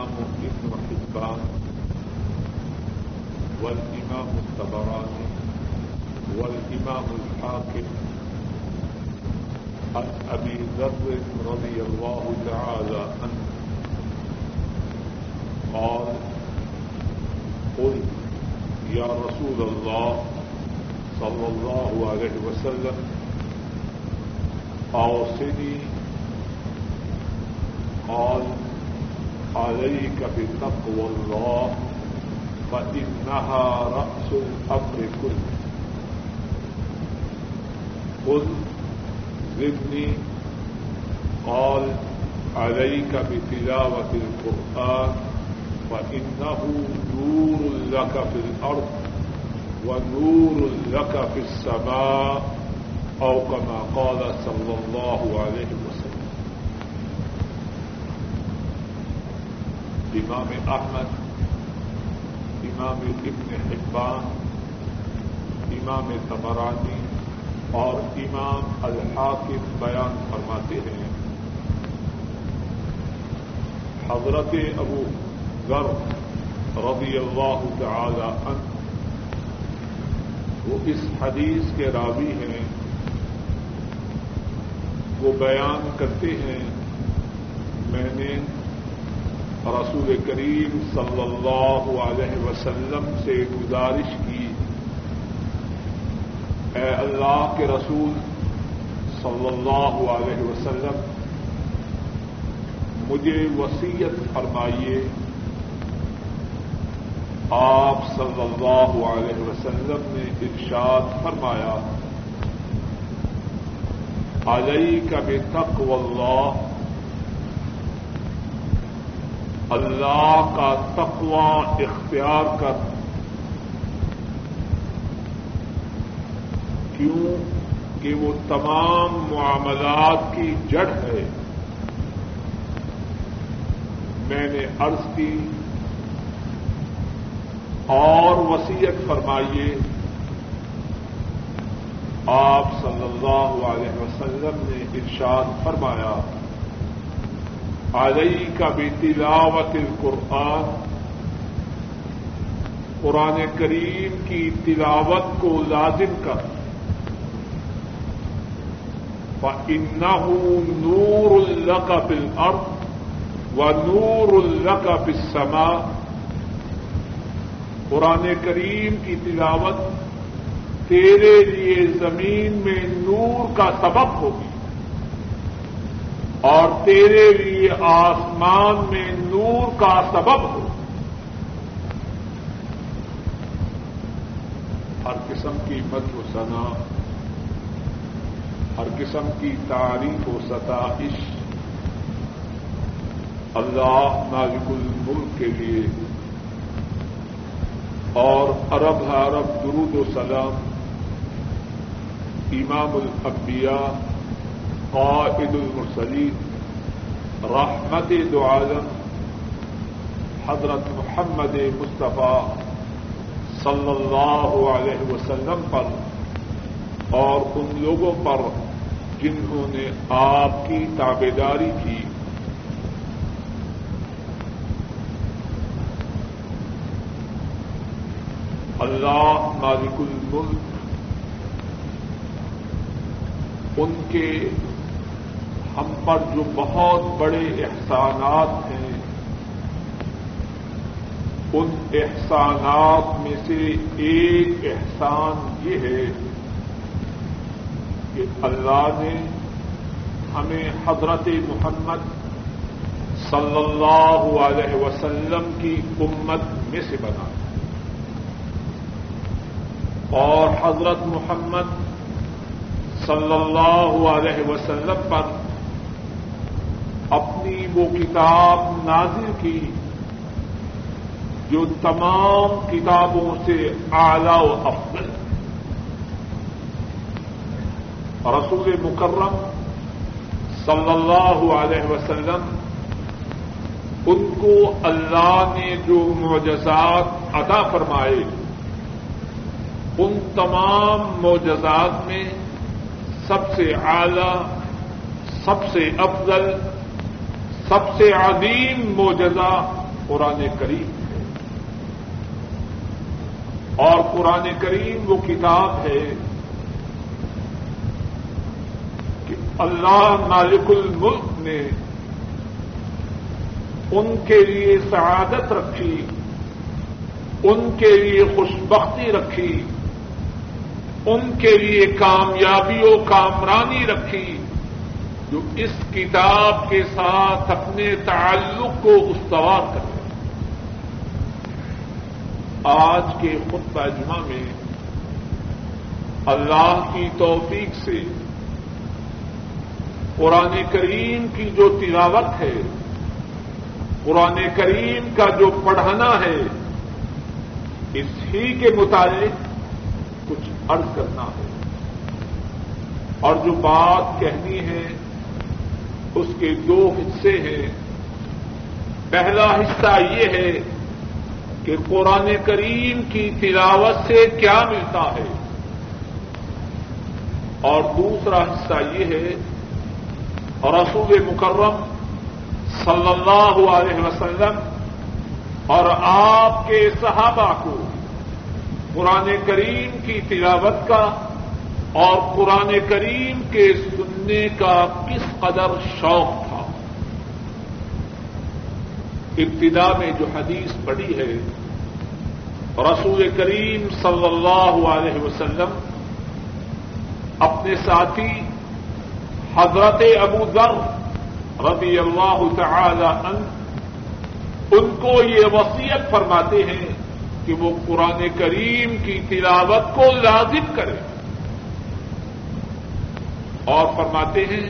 والإمام ابن حبان والإمام الطبراني والإمام الحاكم عن أبي ذر رضي الله تعالى عنه. قال قل يا رسول الله صلى الله عليه وسلم أوصني قال عليك بتقوى الله فإنها رأس الأمر كله. قل، زدني. قال، عليك بتلاوة القرآن فإنه نور لك في الأرض ونور لك في السماء أو كما قال صلى الله عليه وسلم. امام احمد، امام ابن حبان، امام تبرانی اور امام الحاکم بیان فرماتے ہیں۔ حضرت ابو ذر رضی اللہ تعالی عنہ، وہ اس حدیث کے راوی ہیں۔ وہ بیان کرتے ہیں، میں نے رسول کریم صلی اللہ علیہ وسلم سے گزارش کی۔ اے اللہ کے رسول صلی اللہ علیہ وسلم، مجھے وسیعت فرمائیے۔ آپ صلی اللہ علیہ وسلم نے ارشاد فرمایا علیہ کا بے تک اللہ اللہ کا تقوی اختیار کر۔ کیوں کہ وہ تمام معاملات کی جڑ ہے۔ میں نے عرض کی، اور وسیعت فرمائیے، آپ صلی اللہ علیہ وسلم نے ارشاد فرمایا علیہ کا بھی تلاوت القرآن۔ قرآن کریم کی تلاوت کو لازم کر۔ فَإِنَّهُ نور الق بل و نور الق بسما قرآن کریم کی تلاوت تیرے لیے زمین میں نور کا سبب ہوگی اور تیرے لیے آسمان میں نور کا سبب ہو ہر قسم کی مد و سنا ہر قسم کی تعریف و ستائش۔ اللہ نازک الملک کے لیے۔ اور عرب عرب درود و سلام۔ امام الانبیاء، قائد المرسلین۔ رحمت دو عالم حضرت محمد مصطفیٰ صلی اللہ علیہ وسلم پر اور ان لوگوں پر جنہوں نے آپ کی تابے داری کی۔ اللہ مالک الملک، ان کے ہم پر جو بہت بڑے احسانات ہیں، ان احسانات میں سے ایک احسان یہ ہے کہ اللہ نے ہمیں حضرت محمد صلی اللہ علیہ وسلم کی امت میں سے بنا اور حضرت محمد صلی اللہ علیہ وسلم پر اپنی وہ کتاب نازل کی جو تمام کتابوں سے اعلی و افضل رسول مکرم صلی اللہ علیہ وسلم ان کو اللہ نے جو معجزات عطا فرمائے، ان تمام معجزات میں سب سے اعلی، سب سے افضل سب سے عظیم موجزہ قرآن کریم ہے۔ اور قرآن کریم وہ کتاب ہے کہ اللہ مالک الملک نے ان کے لیے سعادت رکھی، ان کے لیے خوشبختی رکھی، ان کے لیے کامیابی و کامرانی رکھی۔ جو اس کتاب کے ساتھ اپنے تعلق کو استوار کرے آج کے خطبہ جمعہ میں اللہ کی توفیق سے قرآن کریم کی جو تلاوت ہے، قرآن کریم کا جو پڑھنا ہے، اس ہی کے متعلق کچھ عرض کرنا ہے۔ اور جو بات کہنی ہے اس کے دو حصے ہیں۔ پہلا حصہ یہ ہے کہ قرآن کریم کی تلاوت سے کیا ملتا ہے۔ اور دوسرا حصہ یہ ہے، رسول مکرم صلی اللہ علیہ وسلم اور آپ کے صحابہ کو قرآن کریم کی تلاوت کا اور قرآن کریم کے سننے کا کس قدر شوق تھا۔ ابتدا میں جو حدیث پڑی ہے، رسول کریم صلی اللہ علیہ وسلم اپنے ساتھی حضرت ابو ذر رضی اللہ تعالی عنہ، ان کو یہ وصیت فرماتے ہیں کہ وہ قرآن کریم کی تلاوت کو لازم کرے اور فرماتے ہیں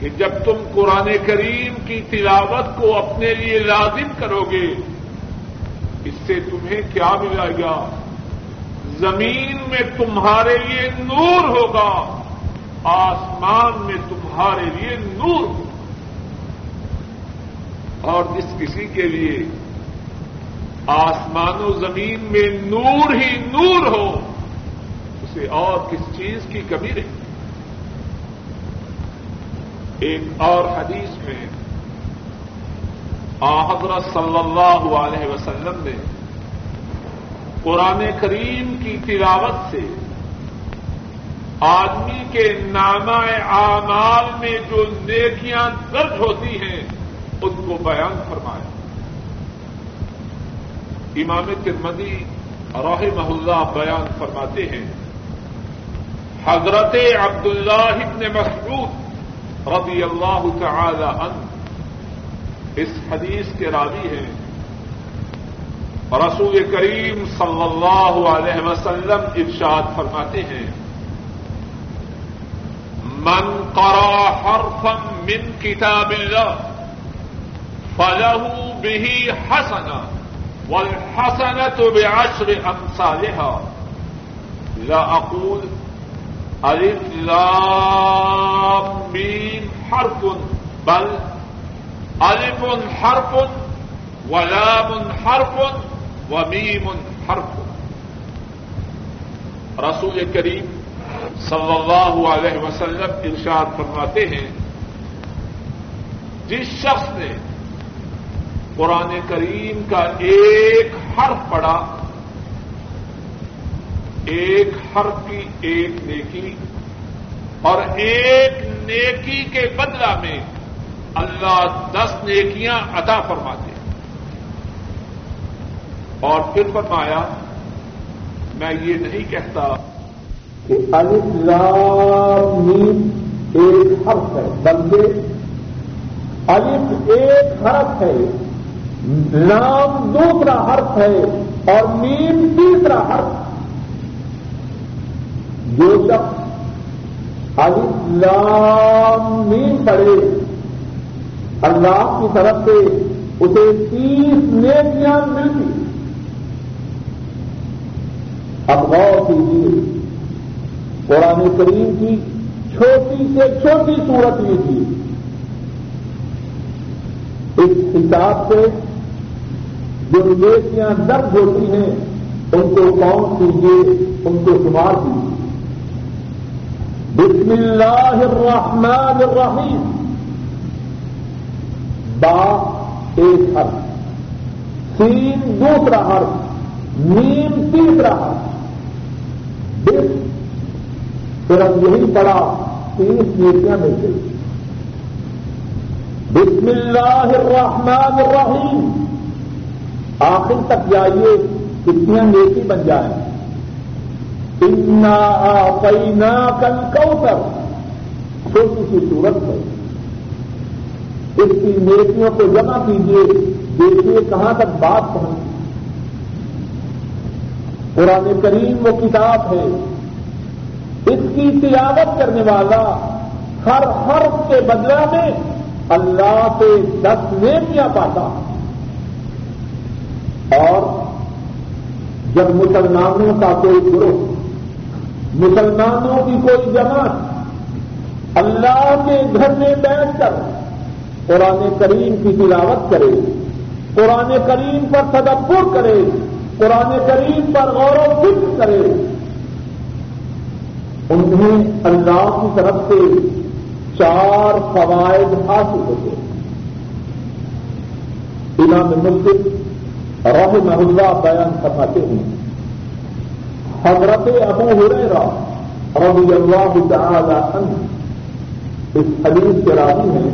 کہ جب تم قرآن کریم کی تلاوت کو اپنے لیے لازم کرو گے، اس سے تمہیں کیا ملے گا؟ زمین میں تمہارے لیے نور ہوگا، آسمان میں تمہارے لیے نور ہوگا۔ اور جس کسی کے لیے آسمان و زمین میں نور ہی نور ہو، اسے اور کس چیز کی کمی رہی ایک اور حدیث میں حضرت صلی اللہ علیہ وسلم نے قرآن کریم کی تلاوت سے آدمی کے نامہ اعمال میں جو نیکیاں درج ہوتی ہیں، ان کو بیان فرمایا امام ترمدی روح محلہ بیان فرماتے ہیں، حضرت عبداللہ ابن مسعود رضی اللہ تعالی عنہ، اس حدیث کے راوی ہیں۔ رسول کریم صلی اللہ علیہ وسلم ارشاد فرماتے ہیں، من قرا حرفا من کتاب اللہ فله به حسنة والحسنة بعشر أمثالها لا أقول ألف لام ميم حرف، بل ألف حرف ولام حرف وميم حرف۔ رسول کریم صلی اللہ علیہ وسلم ارشاد فرماتے ہیں، جس شخص نے قرآن کریم کا ایک حرف پڑا ایک حرف کی ایک نیکی، اور ایک نیکی کے بدلہ میں اللہ دس نیکیاں عطا فرماتے اور پھر فرمایا، میں یہ نہیں کہتا کہ ایک حرف ہے، بلکہ الف ایک حرف ہے نام دوسرا حرف ہے، اور میم تیسرا حرف جو شخص۔ لام پڑے۔ اللہ کی طرف سے اسے تیس نیکیاں ملتی۔ اب غور کیجیے۔ قرآن کریم کی چھوٹی سے چھوٹی صورت یہ تھی۔ اس حساب سے جو نیکیاں درد ہوتی ہیں، ان کو کون کیجیے؟ ان کو شمار کیجیے۔ بسم اللہ الرحمن الرحیم. با ایک حرف. تین دوسرا حرف. نیم تیسرا حرف. بس. پھر ہم یہی پڑا تیس نیتیاں مل گئی بسم اللہ الرحمن الرحیم. آخر تک جائیے، کتنی نیتی بن جائیں پینا کل کوثر چھوٹی سی صورت ہے اس کی نیتیوں کو جمع کیجیے دیکھیے کہاں تک بات پہنچی۔ قرآن کریم وہ کتاب ہے۔ اس کی تلاوت کرنے والا ہر حرف کے بدلہ میں اللہ سے دس نیتیاں پاتا۔ اور جب مسلمانوں کا کوئی گروہ مسلمانوں کی کوئی جماعت اللہ کے گھر میں بیٹھ کر قرآن کریم کی تلاوت کرے، قرآن کریم پر تدبر کرے، قرآن کریم پر غور و فکر کرے۔ انہیں اللہ کی طرف سے چار فوائد حاصل ہوتے امام مسلم رحمہ اللہ بیان فرماتے ہیں۔ حضرت ابو ہریرا رضی اللہ تعالی عنہ اس حدیث کے راضی ہیں۔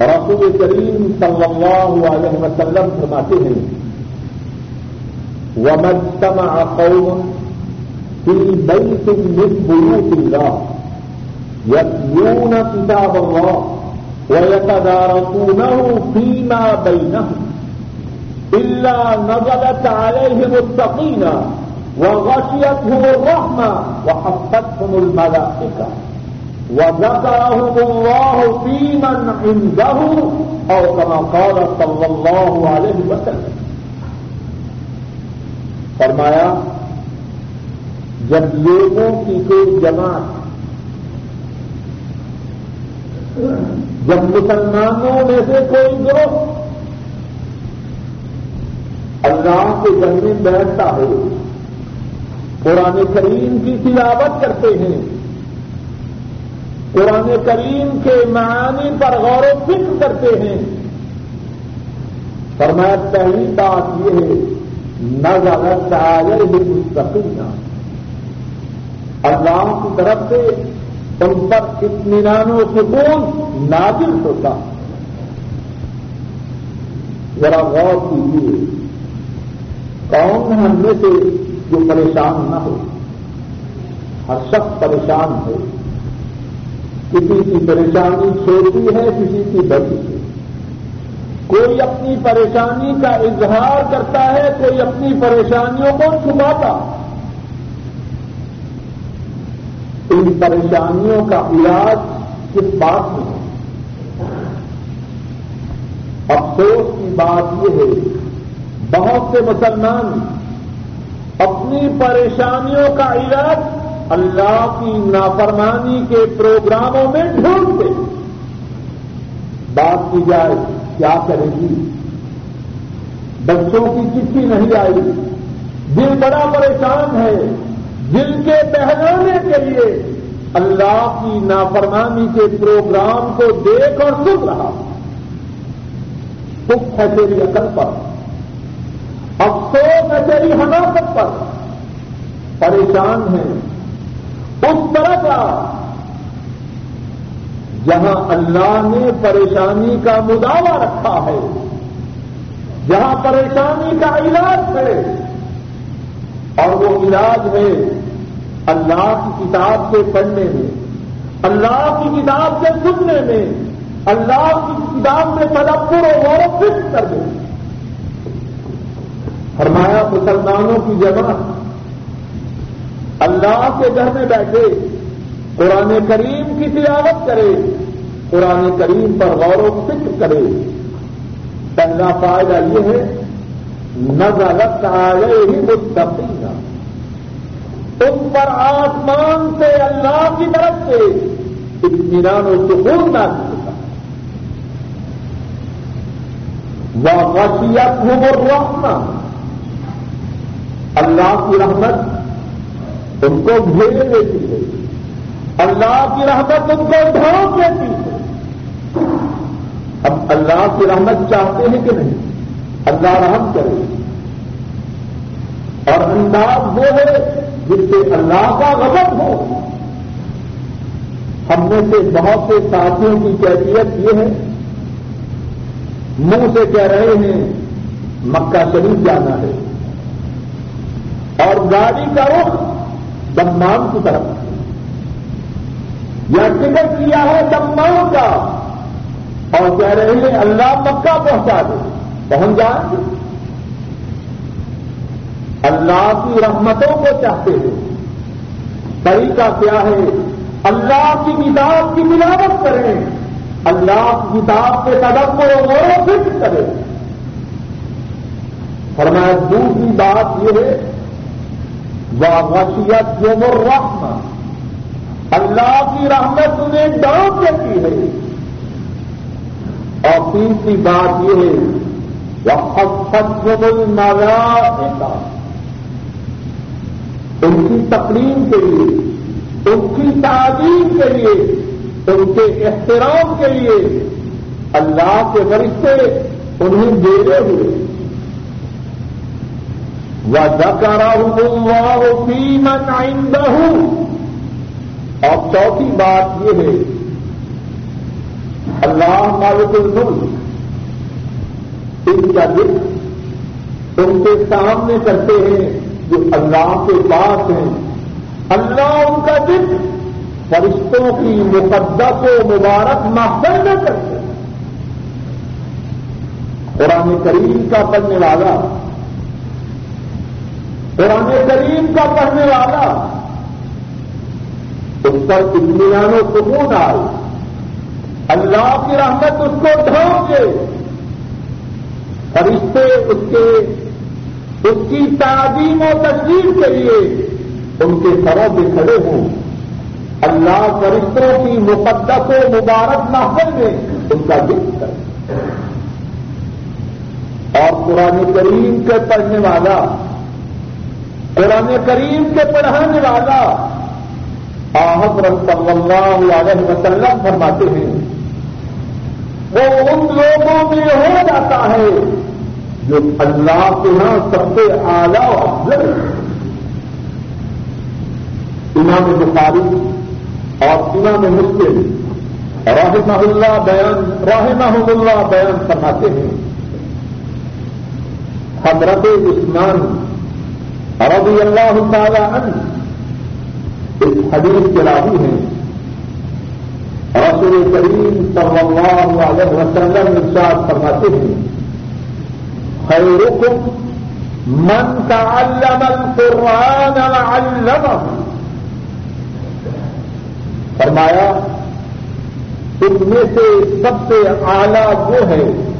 رسول کریم صلی اللہ علیہ وسلم فرماتے ہیں ومجتمع قوم في بيت من بيوت الله يتلون كتاب الله ويتدارسونه فيما بينهم إلا نزلت عليهم السقينة وغشيتهم الرحمة وحفتهم الملائكة. وذكرهم الله في من عنده أو كما قال صلى الله عليه وسلم. فرمایا، جب لوگوں کی کوئی جماعت، جب مسلمانوں میں سے کوئی گروہ اللہ کے گھر میں بیٹھتا ہے قرآن کریم کی تلاوت کرتے ہیں۔ قرآن کریم کے معانی پر غور و فکر کرتے ہیں۔ پر میں پہلی بات یہ ہے نہ زیادہ چاہے ہی مستقل اللہ کی طرف سے ان پر اطمینان و سکون نازل ہوتا۔ ذرا غور کیجیے۔ کون ہم میں سے جو پریشان نہ ہو، ہر شخص پریشان ہو۔ کسی کی پریشانی چھوٹی ہے، کسی کی بڑی ہے۔ کوئی اپنی پریشانی کا اظہار کرتا ہے، کوئی اپنی پریشانیوں کو چھپاتا۔ ان پریشانیوں کا علاج کس بات میں ہے؟ افسوس کی بات یہ ہے بہت سے مسلمان اپنی پریشانیوں کا علاج اللہ کی نافرمانی کے پروگراموں میں ڈھونڈتے بات کی جائے کیا کرے گی؟ بچوں کی چٹھی نہیں آئی۔ دل بڑا پریشان ہے۔ دل کے بہلانے کے لیے اللہ کی نافرمانی کے پروگرام کو دیکھ اور سن رہا۔ دکھ ہے تیری عقل پر۔ افسوس ہے تیری حماقت پر۔ پریشان ہے۔ اس طرح کا جہاں اللہ نے پریشانی کا مداوع رکھا ہے، جہاں پریشانی کا علاج ہے، اور وہ علاج ہے اللہ کی کتاب سے پڑھنے میں، اللہ کی کتاب سے سننے میں، اللہ کی کتاب میں تدبر و غور و فکر کرنے فرمایا مسلمانوں کی جمع۔ اللہ کے گھر میں بیٹھے، قرآن کریم کی تلاوت کرے، قرآن کریم پر غور و فکر کرے۔ پہلا فائدہ یہ ہے نظرت آئے ہی مستقبل اس پر آسمان سے اللہ کی طرف سے اطمینان و سکون نہ ہوتا۔ وہ وسیعت ہوں اور اللہ کی رحمت ان کو گھیر لیتی ہے۔ اللہ کی رحمت ان کو ڈھونک لیتی ہے۔ اب اللہ کی رحمت چاہتے ہیں کہ نہیں؟ اللہ رحم کرے۔ اور انداز وہ ہے جس سے اللہ کا غضب ہو۔ ہم میں سے بہت سے ساتھیوں کی کیفیت یہ ہے۔ منہ سے کہہ رہے ہیں، مکہ شریف جانا ہے۔ اور گاڑی کا رخ دمام کی طرف۔ یا ٹکٹ کیا ہے دمام کا اور کہہ رہے ہیں اللہ مکہ پہنچا دے۔ پہنچ جائیں۔ گے اللہ کی رحمتوں کو چاہتے ہیں۔ طریقہ کیا ہے؟ اللہ کی کتاب کی ملاوٹ کریں۔ اللہ کی کتاب کے قدم کو غور و فکر کریں۔ فرمایا، دوسری بات یہ ہے واشیت جو رحم اللہ کی رحمت انہیں ڈانٹ دیتی ہے۔ اور تیسری بات یہ ہے وہ مالا ان کی تقریم کے لیے، ان کی تعلیم کے لیے، ان کے احترام کے لیے اللہ کے فرشتے انہیں دیے ہوئے۔ من عنده۔ اور چوتھی بات یہ ہے، اللہ مالک الملک، ان کا ذکر ان کے سامنے کرتے ہیں جو اللہ کے پاس ہیں۔ اللہ ان کا ذکر فرشتوں کی مقدس و مبارک محفل میں کرتے ہیں۔ قرآن کریم کا پڑھنے والا قرآن کریم کا پڑھنے والا، اس پر اطمینان و سکون آئے۔ اللہ کی رحمت اس کو ڈھونپ دے۔ فرشتے اس کے، اس کی تعظیم و تصویر کے لیے ان کے سروں پہ کھڑے ہوں۔ اللہ فرشتوں کی مقدس و مبارک محفل میں ان کا ذکر کرے۔ اور قرآن کریم کے پڑھنے والا قرآن کریم کے پڑھانے والا آحت صلی اللہ علیہ وسلم فرماتے ہیں، وہ ان لوگوں میں ہو جاتا ہے جو اللہ کے یہاں سب سے اعلیٰ افضل امام بخاری اور امام مسلم رحمہ اللہ بیان، رحمہ اللہ بیان فرماتے ہیں۔ حضرت عثمان رضی اللہ تعالی عنہ اس حدیث کے راوی ہیں۔ رسول کریم صلی اللہ علیہ وسلم ارشاد فرماتے ہیں، خیرکم من تعلم القرآن وعلمه. فرمایا، تم میں سے سب سے اعلیٰ وہ ہے،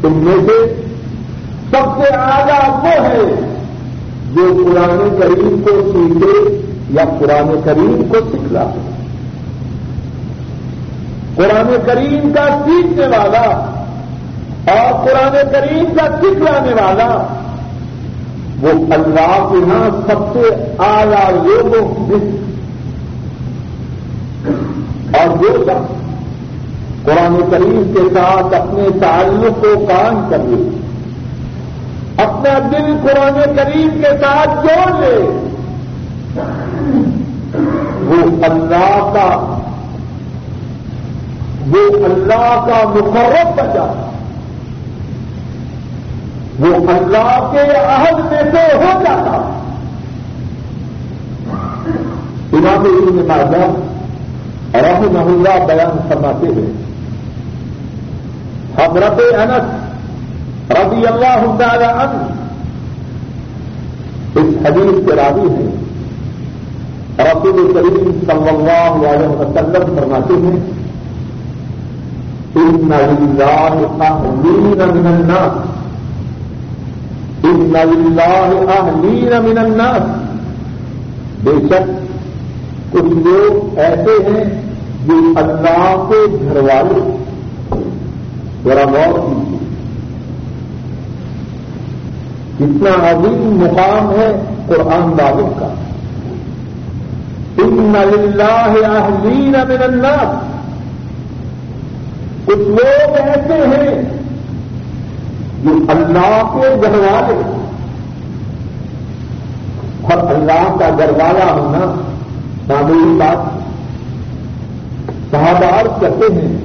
تم میں سے سب سے اعلیٰ وہ ہے جو قرآن کریم کو سیکھے یا قرآن کریم کو سکھلا۔ قرآن کریم کا سیکھنے والا اور قرآن کریم کا سکھلانے والا وہ اللہ کے یہاں سب سے اعلیٰ لوگوں اور جو شخص قرآن کریم کے ساتھ اپنے تعلق کو کام کر لے اپنا دل قرآن کریم کے ساتھ جوڑ لے۔ وہ اللہ کا وہ اللہ کا مقرر بچا وہ اللہ کے عہد میں سے ہو جاتا۔ امام ابن ماجہ رحمہ اللہ بیان فرماتے ہیں۔ حضرت انس رضی اللہ تعالی عنہ۔ اس حدیث کے راوی ہیں۔ رسول کریم صلی اللہ علیہ وسلم فرماتے ہیں، ان للہ اہلین من الناس۔ ان للہ اہلین من الناس۔ بے شک، کچھ لوگ ایسے ہیں جو اللہ کے گھر والے ذرا غور کیجیے۔ کتنا عظیم مقام ہے قرآن بابو کا۔ ان اللہ اہلین من الناس۔ کچھ لوگ ایسے ہیں جو اللہ کے گھر والے اور اللہ کا گھر والا ہونا معمولی بات صحابار کرتے ہیں،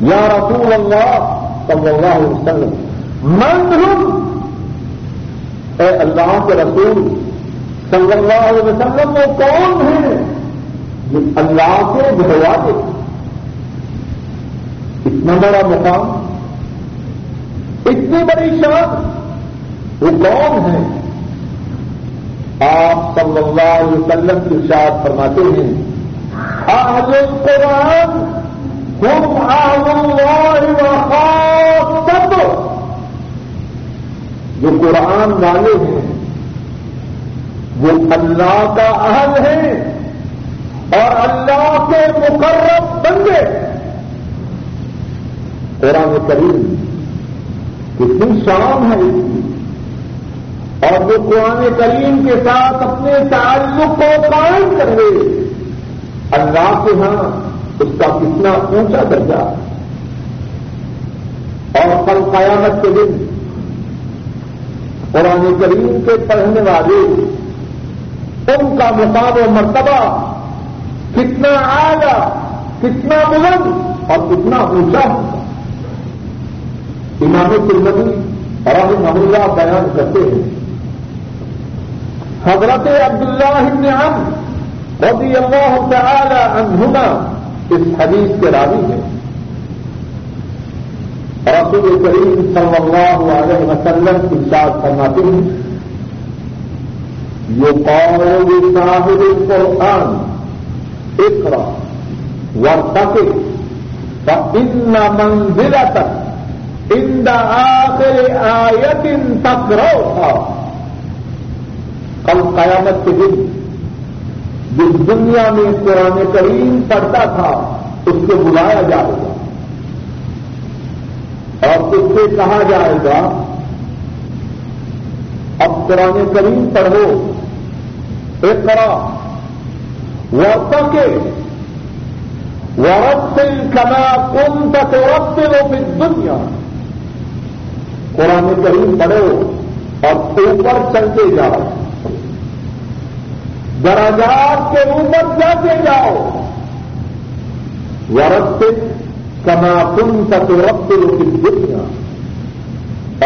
یا رسول اللہ صلی اللہ علیہ وسلم، من ہوں اے اللہ کے رسول، صلی اللہ علیہ وسلم، وہ کون ہے جو اللہ کے گھر اتنا بڑا مقام، اتنی بڑی شان، وہ کون ہے آپ صلی اللہ علیہ وسلم کی شاد فرماتے ہیں، اہل قرآن ہم اللہ سب جو قرآن والے ہیں، وہ اللہ کا اہل ہے اور اللہ کے مقرب بندے قرآن کریم کتنی شام ہے اس کی، اور جو قرآن کریم کے ساتھ اپنے تعلق کو قائم کر دے اللہ کے ہاں اس کا کتنا اونچا درجہ۔ اور کل قیامت کے دن قرآن کریم کے پڑھنے والے، ان کا مقام و مرتبہ کتنا آئے گا کتنا بلند اور کتنا اونچا ہوگا امام ترمدی اور ابھی محلہ بیان کرتے ہیں، حضرت عبداللہ ابن عم رضی اللہ تعالی عنہما اس حدیث کے راوی ہیں۔ رسول کریم صلی اللہ علیہ وسلم کی ساتھ فرماتے ہیں یہ قول صاحب القرآن اقرا ورتقي فإن منزلتك عند آخر آية تقرأها۔ کل قیامت کے دن جس دنیا میں قرآن کریم پڑھتا تھا، اس کو بلایا جائے گا۔ اور اس سے کہا جائے گا، اب قرآن کریم پڑھو ایک طرح کے ورب سے کنا کن تک رب سے دنیا قرآن کریم پڑھو اور اوپر چلتے جاؤ۔ دراجات کے اوپر جاتے جاؤ۔ ورب سے کنا کن تک رب دنیا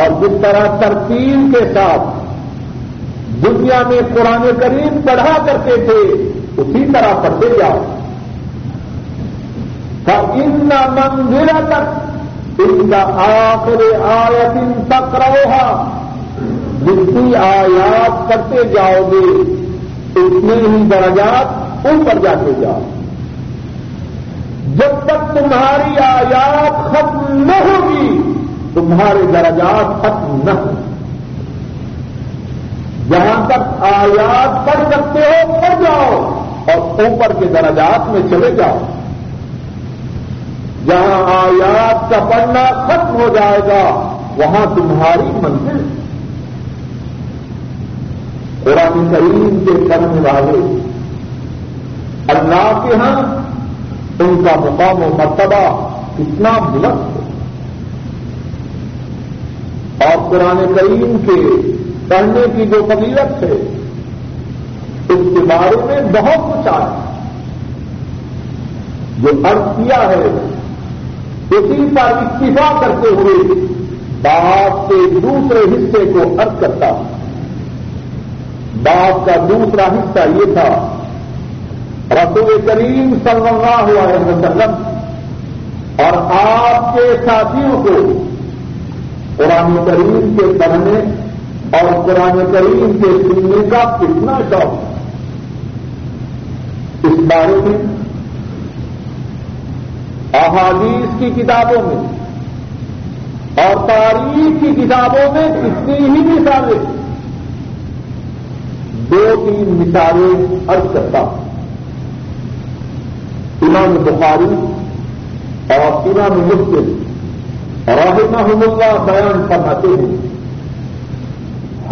اور جس طرح ترتیب کے ساتھ دنیا میں قرآن کریم پڑھا کرتے تھے، اسی طرح پڑھتے جاؤ. ان مندر تک ان کا آخر آیت ان تک رہا جتنی آیات کرتے جاؤ گے، اتنے ہی درجات اوپر جاتے جاؤ. جب تک تمہاری آیات ختم نہ ہوگی، تمہارے درجات ختم نہ ہوں۔ جہاں تک آیات پڑھ سکتے ہو، پڑھ جاؤ، اور اوپر کے درجات میں چلے جاؤ۔ جہاں آیات کا پڑھنا ختم ہو جائے گا، وہاں تمہاری منزل۔ قرآن کریم کے پڑھنے والے اللہ کے ہاں ان کا مقام و مرتبہ کتنا بلند ہو۔ اور قرآن کریم کے پڑھنے کی جو فضیلت ہے، اس کے بارے میں بہت کچھ آیا۔ جو ارد کیا ہے، اسی پر استفا کرتے ہوئے باپ کے دوسرے حصے کو ارد کرتا باپ کا دوسرا حصہ یہ تھا رسول کریم صلی اللہ علیہ وسلم اور آپ کے ساتھیوں کو قرآن کریم کے پڑھنے اور قرآن کریم کے سننے کا کتنا شوق ہے۔ اس بارے میں احادیث کی کتابوں میں اور تاریخ کی کتابوں میں کتنی ہی مثالیں۔ دو تین مثالیں ارد کرتا ہوں۔ امام بخاری اور امام مسلم رحمہ اللہ بیان فرماتے ہیں۔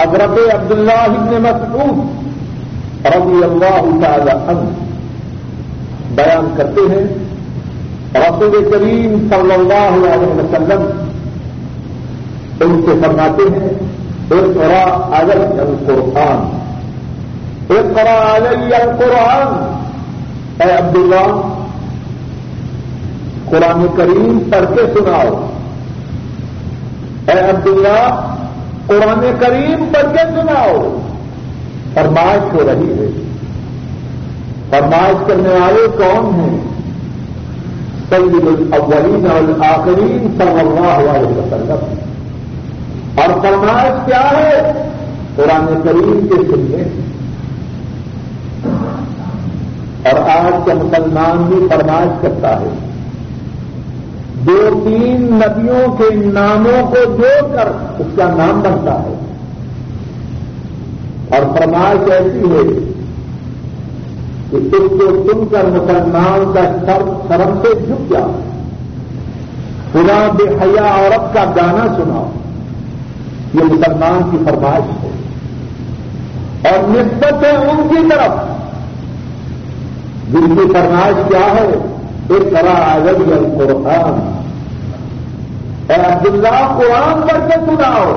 حضرت عبداللہ ابن مسعود رضی اللہ تعالی عنہ بیان کرتے ہیں۔ رسول کریم صلی اللہ علیہ وسلم ان سے فرماتے ہیں ایک طرح اگر قرآن ایک طرح علیہ قرآن اے عبداللہ قرآن کریم پڑھ کے سناؤ۔ اے عبداللہ قرآن کریم پڑھ کے سناؤ۔ فرمائش ہو رہی ہے۔ فرمائش کرنے والے کون ہیں؟ سید الاولین والآخرین صلی اللہ علیہ وسلم۔ اور فرمائش کیا ہے؟ قرآن کریم کے سننے۔ اور آج کا مسلمان بھی فرمائش کرتا ہے۔ دو تین نبیوں کے ناموں کو جوڑ کر اس کا نام بنتا ہے۔ اور فرمائش ایسی ہے کہ اس کو سن کر مسلمان کا سر شرم سے جھک جا خدا بے حیا عورت کا گانا سنا یہ مسلمان کی فرمائش ہے۔ اور نسبت ہے ان کی طرف۔ جن کی فرمائش کیا ہے؟ ایک طرح آگل قرآن اور عبداللہ قرآن کر کے سناؤ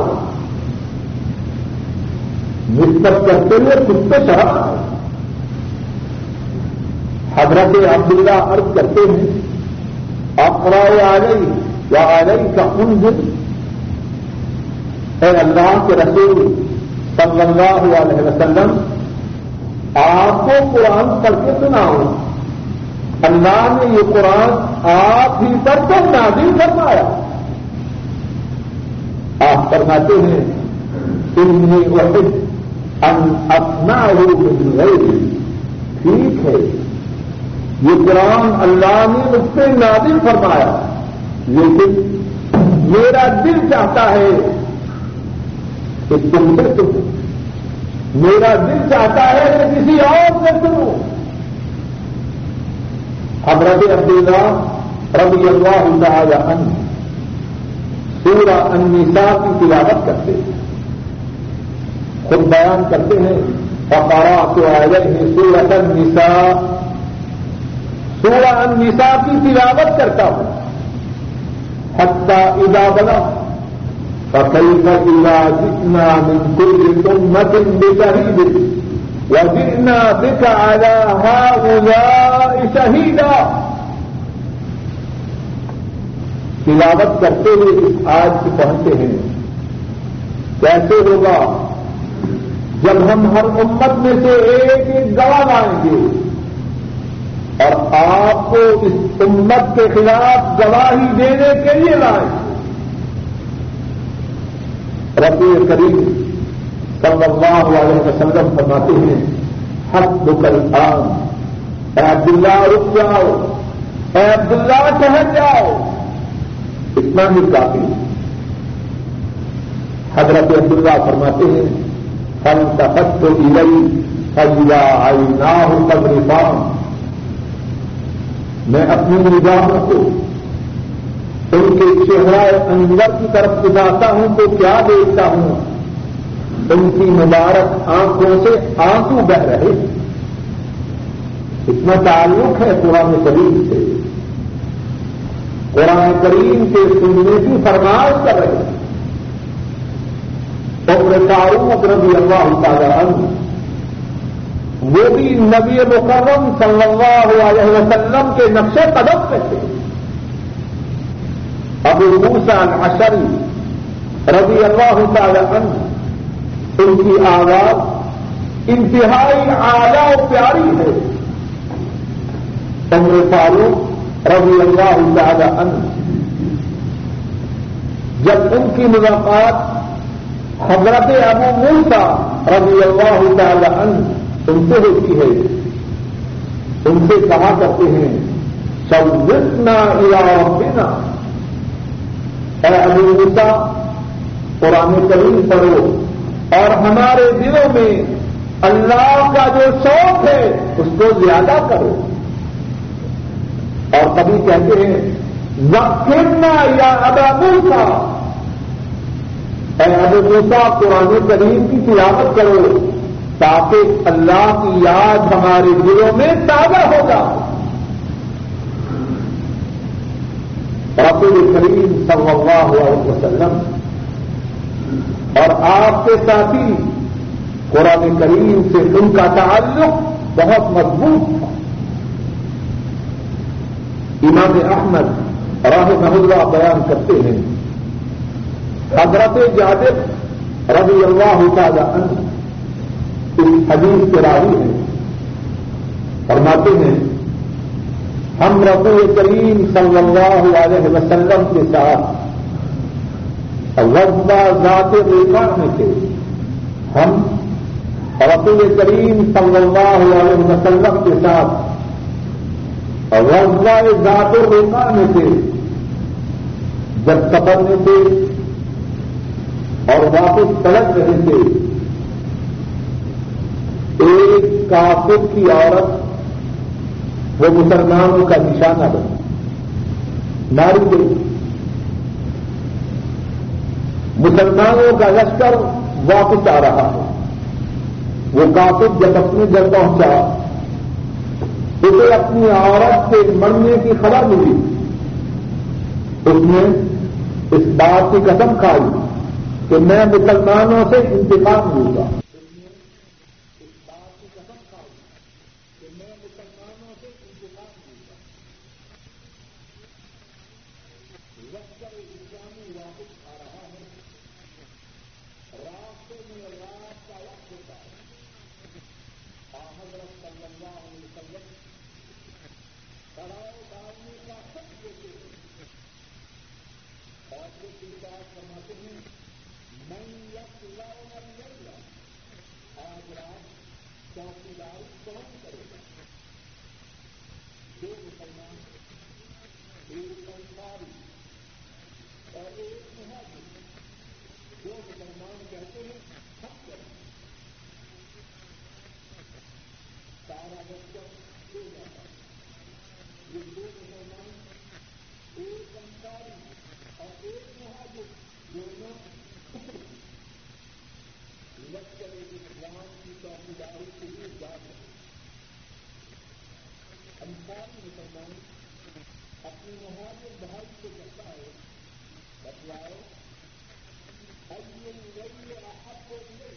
نسبت کرتے ہوئے کچھ پہ چڑھا حضرت عبداللہ عرض کرتے ہیں اقرا آ گئی یا آ گئی کا ان دن اے اللہ کے رسول صلی اللہ علیہ وسلم، آپ کو قرآن پڑھ کے سناؤ اللہ نے یہ قرآن آپ ہی پر تو نازل فرمایا۔ آپ فرماتے ہیں انہیں وحد ان اپنا روپ ٹھیک ہے۔ یہ قرآن اللہ نے مجھ سے نازل فرمایا۔ لیکن میرا دل چاہتا ہے کہ تم سے تم میرا دل چاہتا ہے کہ کسی اور سے سنوں حضرت عبداللہ رضی اللہ تعالی عنہ سورہ النساء کی تلاوت کرتے ہیں۔ خود بیان کرتے ہیں۔ فقرا تو آئے سورت النساء۔ سورہ النساء کی تلاوت کرتا ہوں۔ حتى اذا بلا فكيف اذا جئنا من كل امه بشهيد۔ وجئنا بك على هؤلاء شهيدا تلاوت کرتے ہوئے اس آج سے پہنچتے ہیں۔ کیسے ہوگا؟ جب ہم ہر امت میں سے ایک ایک گواہ لائیں گے اور آپ کو اس امت کے خلاف گواہی دینے کے لیے لائیں گے۔ ربی کریم صلی اللہ علیہ وسلم فرماتے ہیں حق بکل آم اے عبداللہ رک جاؤ، اے عبداللہ ٹہر جاؤ۔ اتنا ہی کافی۔ حضرت عبداللہ فرماتے ہیں فن تفت تو الئی فضیا آئی نہ ہوں قبر فام میں اپنی نگاہوں کو ان کے چہرہ اندر کی طرف گزارتا ہوں تو کیا دیکھتا ہوں؟ ان کی مبارک آنکھوں سے آنسو بہ رہے اتنا تعلق ہے قرآن کریم سے۔ قرآن کریم کے سننے کی فرمائش کر رہے ہیں۔ عمر فاروق رضی اللہ تعالی عنہ، وہ بھی نبی مکرم صلی اللہ علیہ وسلم کے نقش قدم پہ تھے۔ ابو موسا الشری رضی اللہ تعالی عنہ ان کی آواز انتہائی اعلی و پیاری ہے۔ عمر فاروق رضی اللہ تعالی عنہ، جب ان کی ملاقات حضرت ابو موسا رضی اللہ تعالی عنہ ان سے ہوتی ہے، ان سے کہا کرتے ہیں سونا ربنا اے ابو موسا قرآن کریم پڑھو۔ اور ہمارے دلوں میں اللہ کا جو شوق ہے، اس کو زیادہ کرو۔ اور کبھی کہتے ہیں وقتنا یا ادا موسا اے ابو موسا قرآن کریم کی تلاوت کرو تاکہ اللہ کی یاد ہمارے دلوں میں تازہ ہوگا رسول کریم صلی اللہ علیہ وسلم اور آپ کے ساتھی قرآن کریم سے ان کا تعلق بہت مضبوط تھا۔ امام احمد راہ محلہ بیان کرتے ہیں۔ حضرت جادب رضی اللہ تعالی عنہ اس حدیث کے راوی ہیں۔ فرماتے ہیں، ہم رسول کریم صلی اللہ علیہ وسلم کے ساتھ وزبا ذات ریخا میں تھے ہم رسول کریم صلی اللہ علیہ وسلم کے ساتھ وزبا ذات ریخا میں تھے جب سفر میں تھے اور واپس پلٹ رہے تھے، ایک کافر کی عورت، وہ مسلمانوں کا نشانہ بنی ماری گئی۔ مسلمانوں کا لشکر واپس آ رہا ہے۔ وہ کافر جب اپنے گھر پہنچا، اسے اپنی عورت کے مرنے کی خبر ملی۔ اس نے اس بات کی قسم کھائی کہ میں مسلمانوں سے انتقام لوں گا۔ فرماتے ہیں میں یق لاؤ آج رات چوکیدار کون کرے گا دو مسلمان ایک انساری اور ایک مہاجر دو مسلمان کہتے ہیں سب کریں۔ سارا بچہ دو جاتا یہ دو ادارے کے لیے یاد رکھیں انسان مسلمان اپنی محاذ بحال سے کرتا ہے بتلاؤ اب یہ آپ کو ملے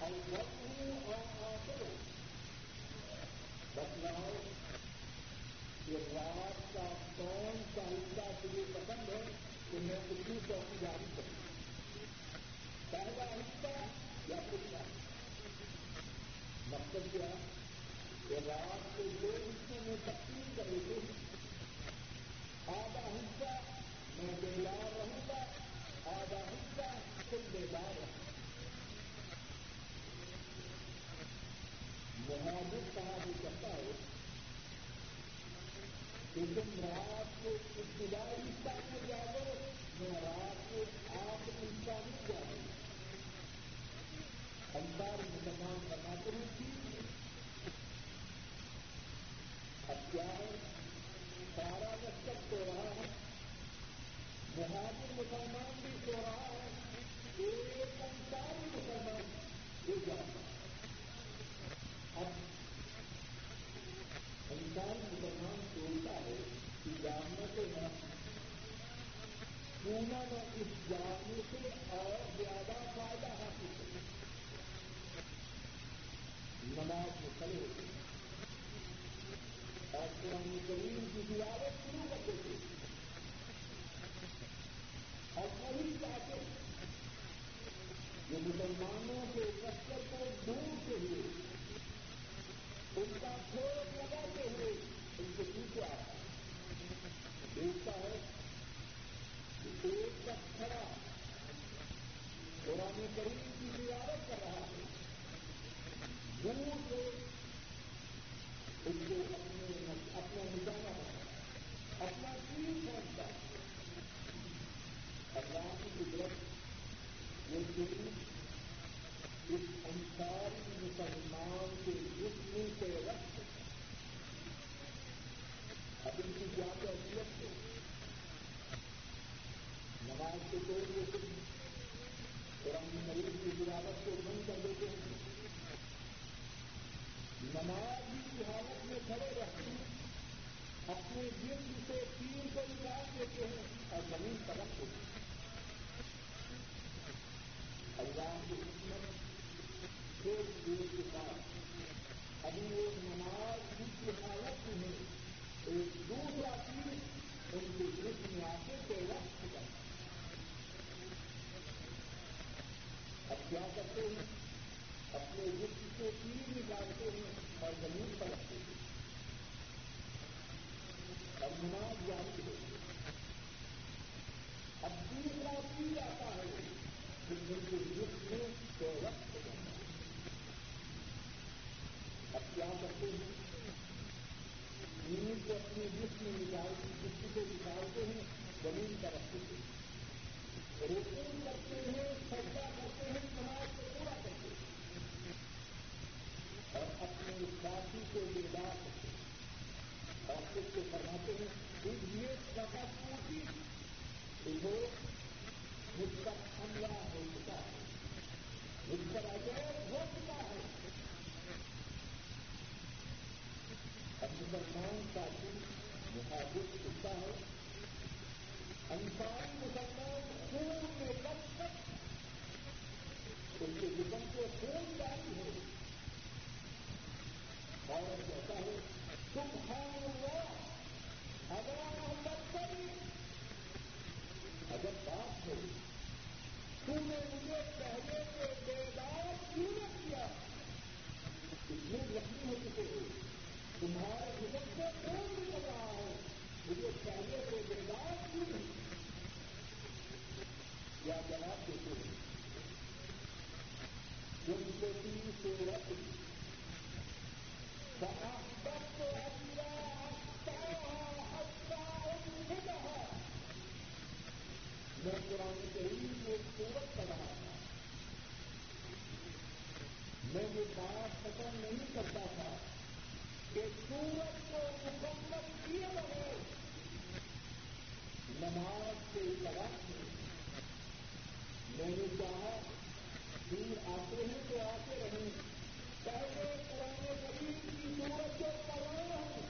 اور وقت اور آخروں بتلاؤ یہ رات کا کون سا حصہ تجھے پسند ہے تو میں اسی کو جاری کروں پہلا حصہ یا پھر پچھلا مقصد کیا کہ رات کو دو حصوں میں تقسیم کر لیتے ہیں آدھا حصہ میں بیدار رہوں گا، آدھا حصہ خود بیدار رہوں گا۔ مہاجر کہا بھی کرتا ہے کہ تم رات کو ابتدائی حصہ میں جا کر میں رات کو آپ حصہ میں جا رہی ہوں انسان مسلمان بناتے ہیں اب کیا ہے سارا لشکر سو رہا ہے، مہاجر مسلمان بھی سو رہا ہے ایک انسان مسلمان یہ جاتا ہے اب انسان مسلمان سوچتا ہے کہ جاننا کے نام پونا نہ اس جاننے سے اور زیادہ فائدہ ہے۔ نماز میں کھڑے ہوتے ہیں۔ اور قرآن کریم کی تجارت شروع کر دیتے ہیں اور وہی چاہتے جو مسلمانوں کے لشکر کو ڈھونڈتے ہوئے ان کا کھوج لگاتے ہوئے ان کے پیچھے آتا ہے۔ دیکھتا ہے کہ ایک شخص کھڑا قرآن کریم دور سے اس کو اپنے اپنا نظارہ اپنا چیز سمجھتا اللہ کی قدرت یہ چیز اس انساری مسلمان کے جسم کے رقص اب ان کی کیا حیثیت سے نماز کے طور پہ اپنے دل سے تین کو نکال دیتے ہیں اور زمین پر رکھ دیتے اور خود کو فرماتے ہیں اس لیے سفا پوچھی وہ مجھ پر حملہ ہو چکا ہے مجھ پر اجیب ہو چکا ہے اب مسلمان کا دل محافظ ہوتا ہے انسان مسلمان خون میں کب تک ان کے جسم کو خون جاری ہے اور کہتا ہے تم خان ہوا اگر محمد اگر بات ہو تم نے مجھے پہلے سے بیدار کیوں نہ کیا اتنے زخمی ہو چکے ہو تمہارے جسم سے کون بھی لگ رہا ہے مجھے پہلے سے بیدار کیوں نہیں کیا جواب دیتے ہیں جن سے تین سے رکھ تک تو قرآن کریم کو سورت کر رہا تھا میں یہ بات ختم نہیں کرتا تھا کہ سورج کو مکمل کیے بغیر نماز کے تلاش میں نے چاہا دور آتے ہیں تو آتے رہیں پہلے پرانے غریب کی سورج کو پڑھانا ہے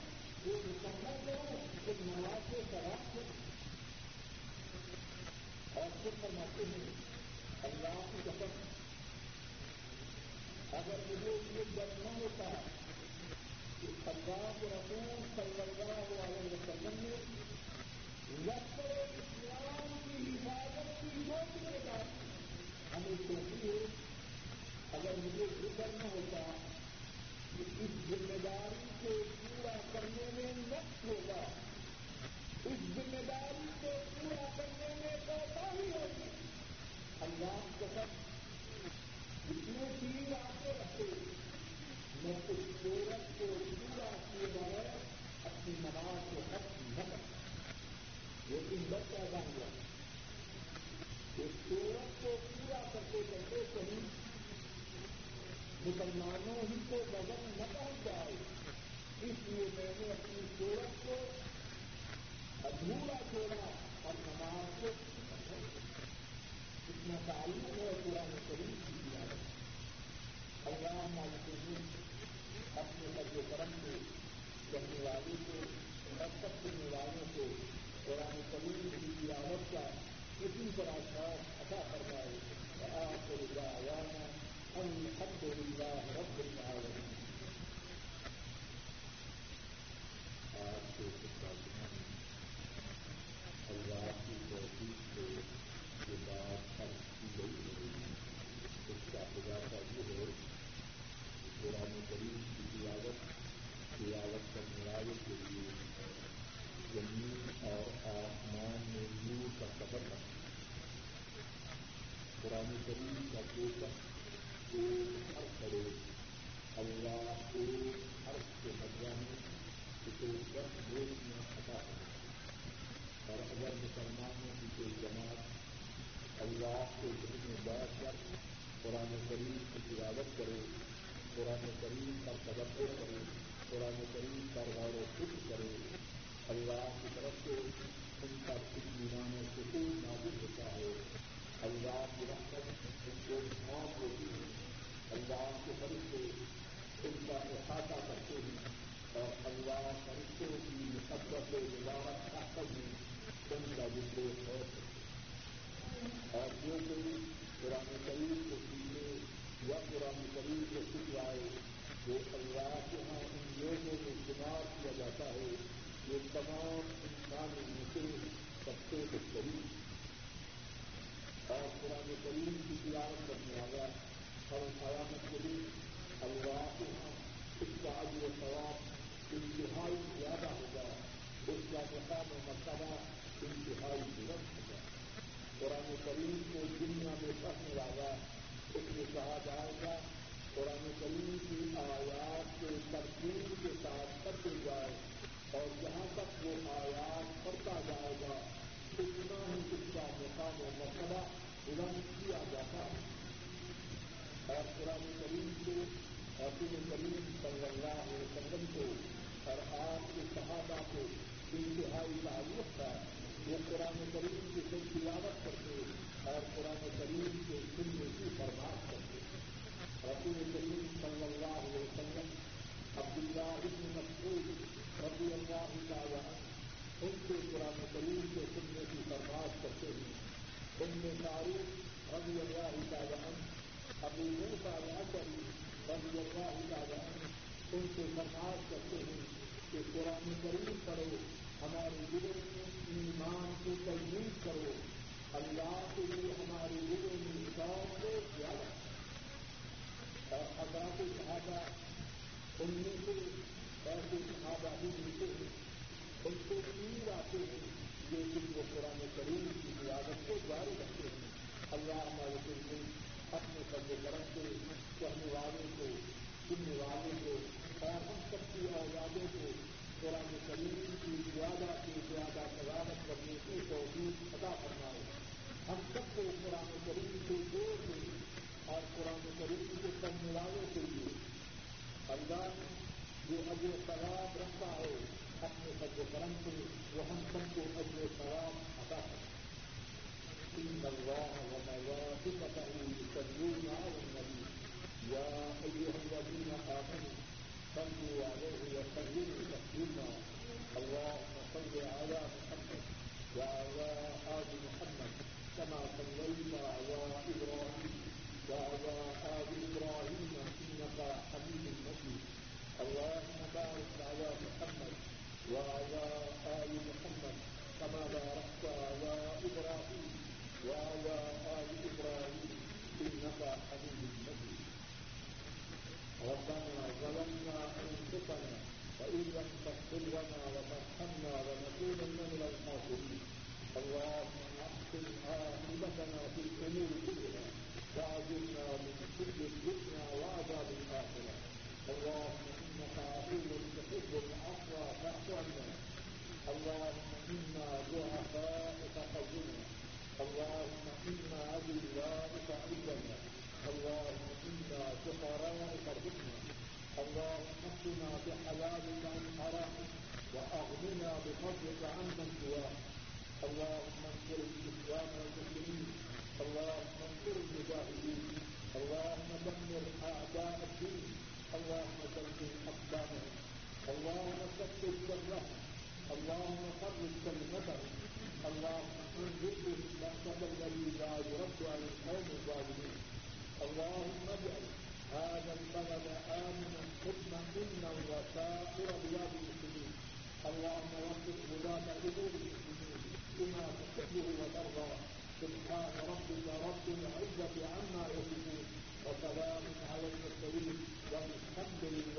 وہ مکمل ہو پھر نماز کے تلاش اور پھر فرماتے ہیں اللہ کی قسم اگر مجھے یہ جنم ہوتا اللہ کے رسول صلی اللہ علیہ وسلم نے لشکر اسلام کی حفاظت کی جو ذمہ داری ہمیں سوچی ہے اگر مجھے ذکر نہ ہوتا کہ اس ذمہ داری کو پورا کرنے میں نقص ہوگا۔ اللہ سب اتنے چیز میں اس سورج کو پورا کیے بغیر اپنی نماز کو ختم نہ کرتا لیکن جب پیدا ہوا اس سورج کو پورا کرتے کرتے کہیں مسلمانوں ہی کو وزن نہ پہنچ جائے اس لیے میں نے اپنی سورج کو ادھورا چھوڑا اور نماز کو اتنا تعلق ہے قرآن کریم کی اللہ مالک اپنے حج کرم سے کہنے والے کو مقصد کرنے والوں کو قرآن کریم کی تلاوت کا کسی طرح شوق عطا کروائے آپ کو رجاوانا الحمد للہ رب العالمین آج کے خطبہ اللہ کی توفیق سے یہ بات حل کی گئی ہے اس کا خلاصہ یہ ہے قرآن کریم کی تلاوت تلاوت کرنے والے کے لیے زمین اور آسمان میں نور کا سفر رکھنا قرآن کریم کا شوق ایک ہر کرے اللہ ایک ہر کے مجھا میں اسے دس دیش میں ہٹا سکے اور اگر مسلمانوں کی کوئی جماعت اللہ کے دل میں بیٹھ کر قرآن کریم کی تلاوت کرے قرآن کریم کا تبدو کرے قرآن کریم کا غور و فکر کرے اللہ کی طرف سے ان کا اطمینان و سکون نازل ہوتا ہے اللہ کی رحمت ان کو معاف ہوتی ہے اللہ کے فرشتے ان کا احاطہ کرتے ہیں اور اللہ فرشتوں کی محبت مبارک طاقت میں ان کا ذکر ہے اور جو کوئی قرآن کریم کو سیکھے یا قرآن کے جو اللہ کے یہاں ان لوگوں کو شمار کیا جاتا ہے یہ تمام انسان سے سب سے قریب اور قرآن کریم کی تلاوت کرنے والا اور قیامت کریم اللہ کے یہاں اس کا عجر و ثواب انتہائی زیادہ ہوگا اس کا مقام و مرتبہ انتہائی بلند ہوگا قرآن کریم کو دنیا میں پڑھنے والا اس میں کہا جائے گا قرآن کریم کی آیات کے ترتیب کے ساتھ پڑھتے جائے اور جہاں تک وہ آیات پڑھتا جائے گا، اتنا ہی اس کا مقام و مرتبہ بلند کیا جاتا ہے۔ اور قرآن کریم کو حسین کریم صلی اللہ علیہ وسلم کو اور آپ کے صحابہ کو انتہائی تعلق تھا وہ قرآن کریم کی سے تلاوت کرتے اور قرآن کریم کے سننے کی برباد کرتے۔ رسول کریم صلی اللہ علیہ وسلم، عبداللہ ابن مسعود رضی اللہ تعالیٰ ان کے قرآن کریم کے سننے کی برباد کرتے ہیں۔ ان میں تعریف رضی اللہ تعالیٰ ابو موسا کری رضی اللہ تعالیٰ ان سے برباد کرتے ہیں کہ قرآن کریم پڑھو ہمارے دلوں میں ایمان کو تجویز کرو۔ اللہ کے لیے ہمارے دلوں میں شوق کو زیادہ۔ حضرات صحابہ ان میں سے ایسے صحابہ بھی ملتے ہیں ان کو تین آتے ہیں جو جن کو قرآن کریم کی عادت کو جاری رکھتے ہیں اللہ ہمارے دل میں اپنے سب کرم سے کہنے والوں کو سننے والوں کو اور ہم سب کی اولادوں کو قرآن کریم کی زیادہ سے زیادہ تجارت کرنے کی توفیق ادا کرنا ہے ہم سب کو قرآن کریم سے جوڑ دیں اور قرآن کریم کے پڑھنے والوں کے لیے اللہ جو اجر ثواب رکھتا ہے، اپنے سب کرم سے وہ ہم سب کو اجر ثواب عطا ہے کرتا إن الله وملائكته يصلون على النبي يا أيها الذين آمنوا صلوا عليه وسلموا تسليما اللهم صل على محمد۔ وعلى آل محمد كما صليت على إبراهيم وعلى آل إبراهيم إنك حميد مجيد اللهم بارك على محمد وعلى آل محمد كما باركت على إبراهيم وعلى آل إبراهيم إنك حميد مجيد ربنا ظلمنا أنفسنا وإن لم تغفر لنا وترحمنا لنكونن من الخاسرين اللهم احسن عاقبتنا في الامور كلها واعذنا اللهم انك عفو تحب اللهم انا بحلالك عن حرامك بفضلك عمن سواك اللهم انصر والمسلمين اللهم انصر المجاهدين اللهم دمر الدين اللهم دمر اللهم شرهم اللهم فرج كلمتهم اللهم انزل الذي لا يرد عن القوم الظالمين اللهم اجعل هذا البلد آمنا مطمئنا وسائر بلاد المسلمين. اللهم وفق ولاة أمور المسلمين. بما تحبه وترضى. سبحان ربك رب العزة عما يصفون. وسلام على المرسلين والحمد لله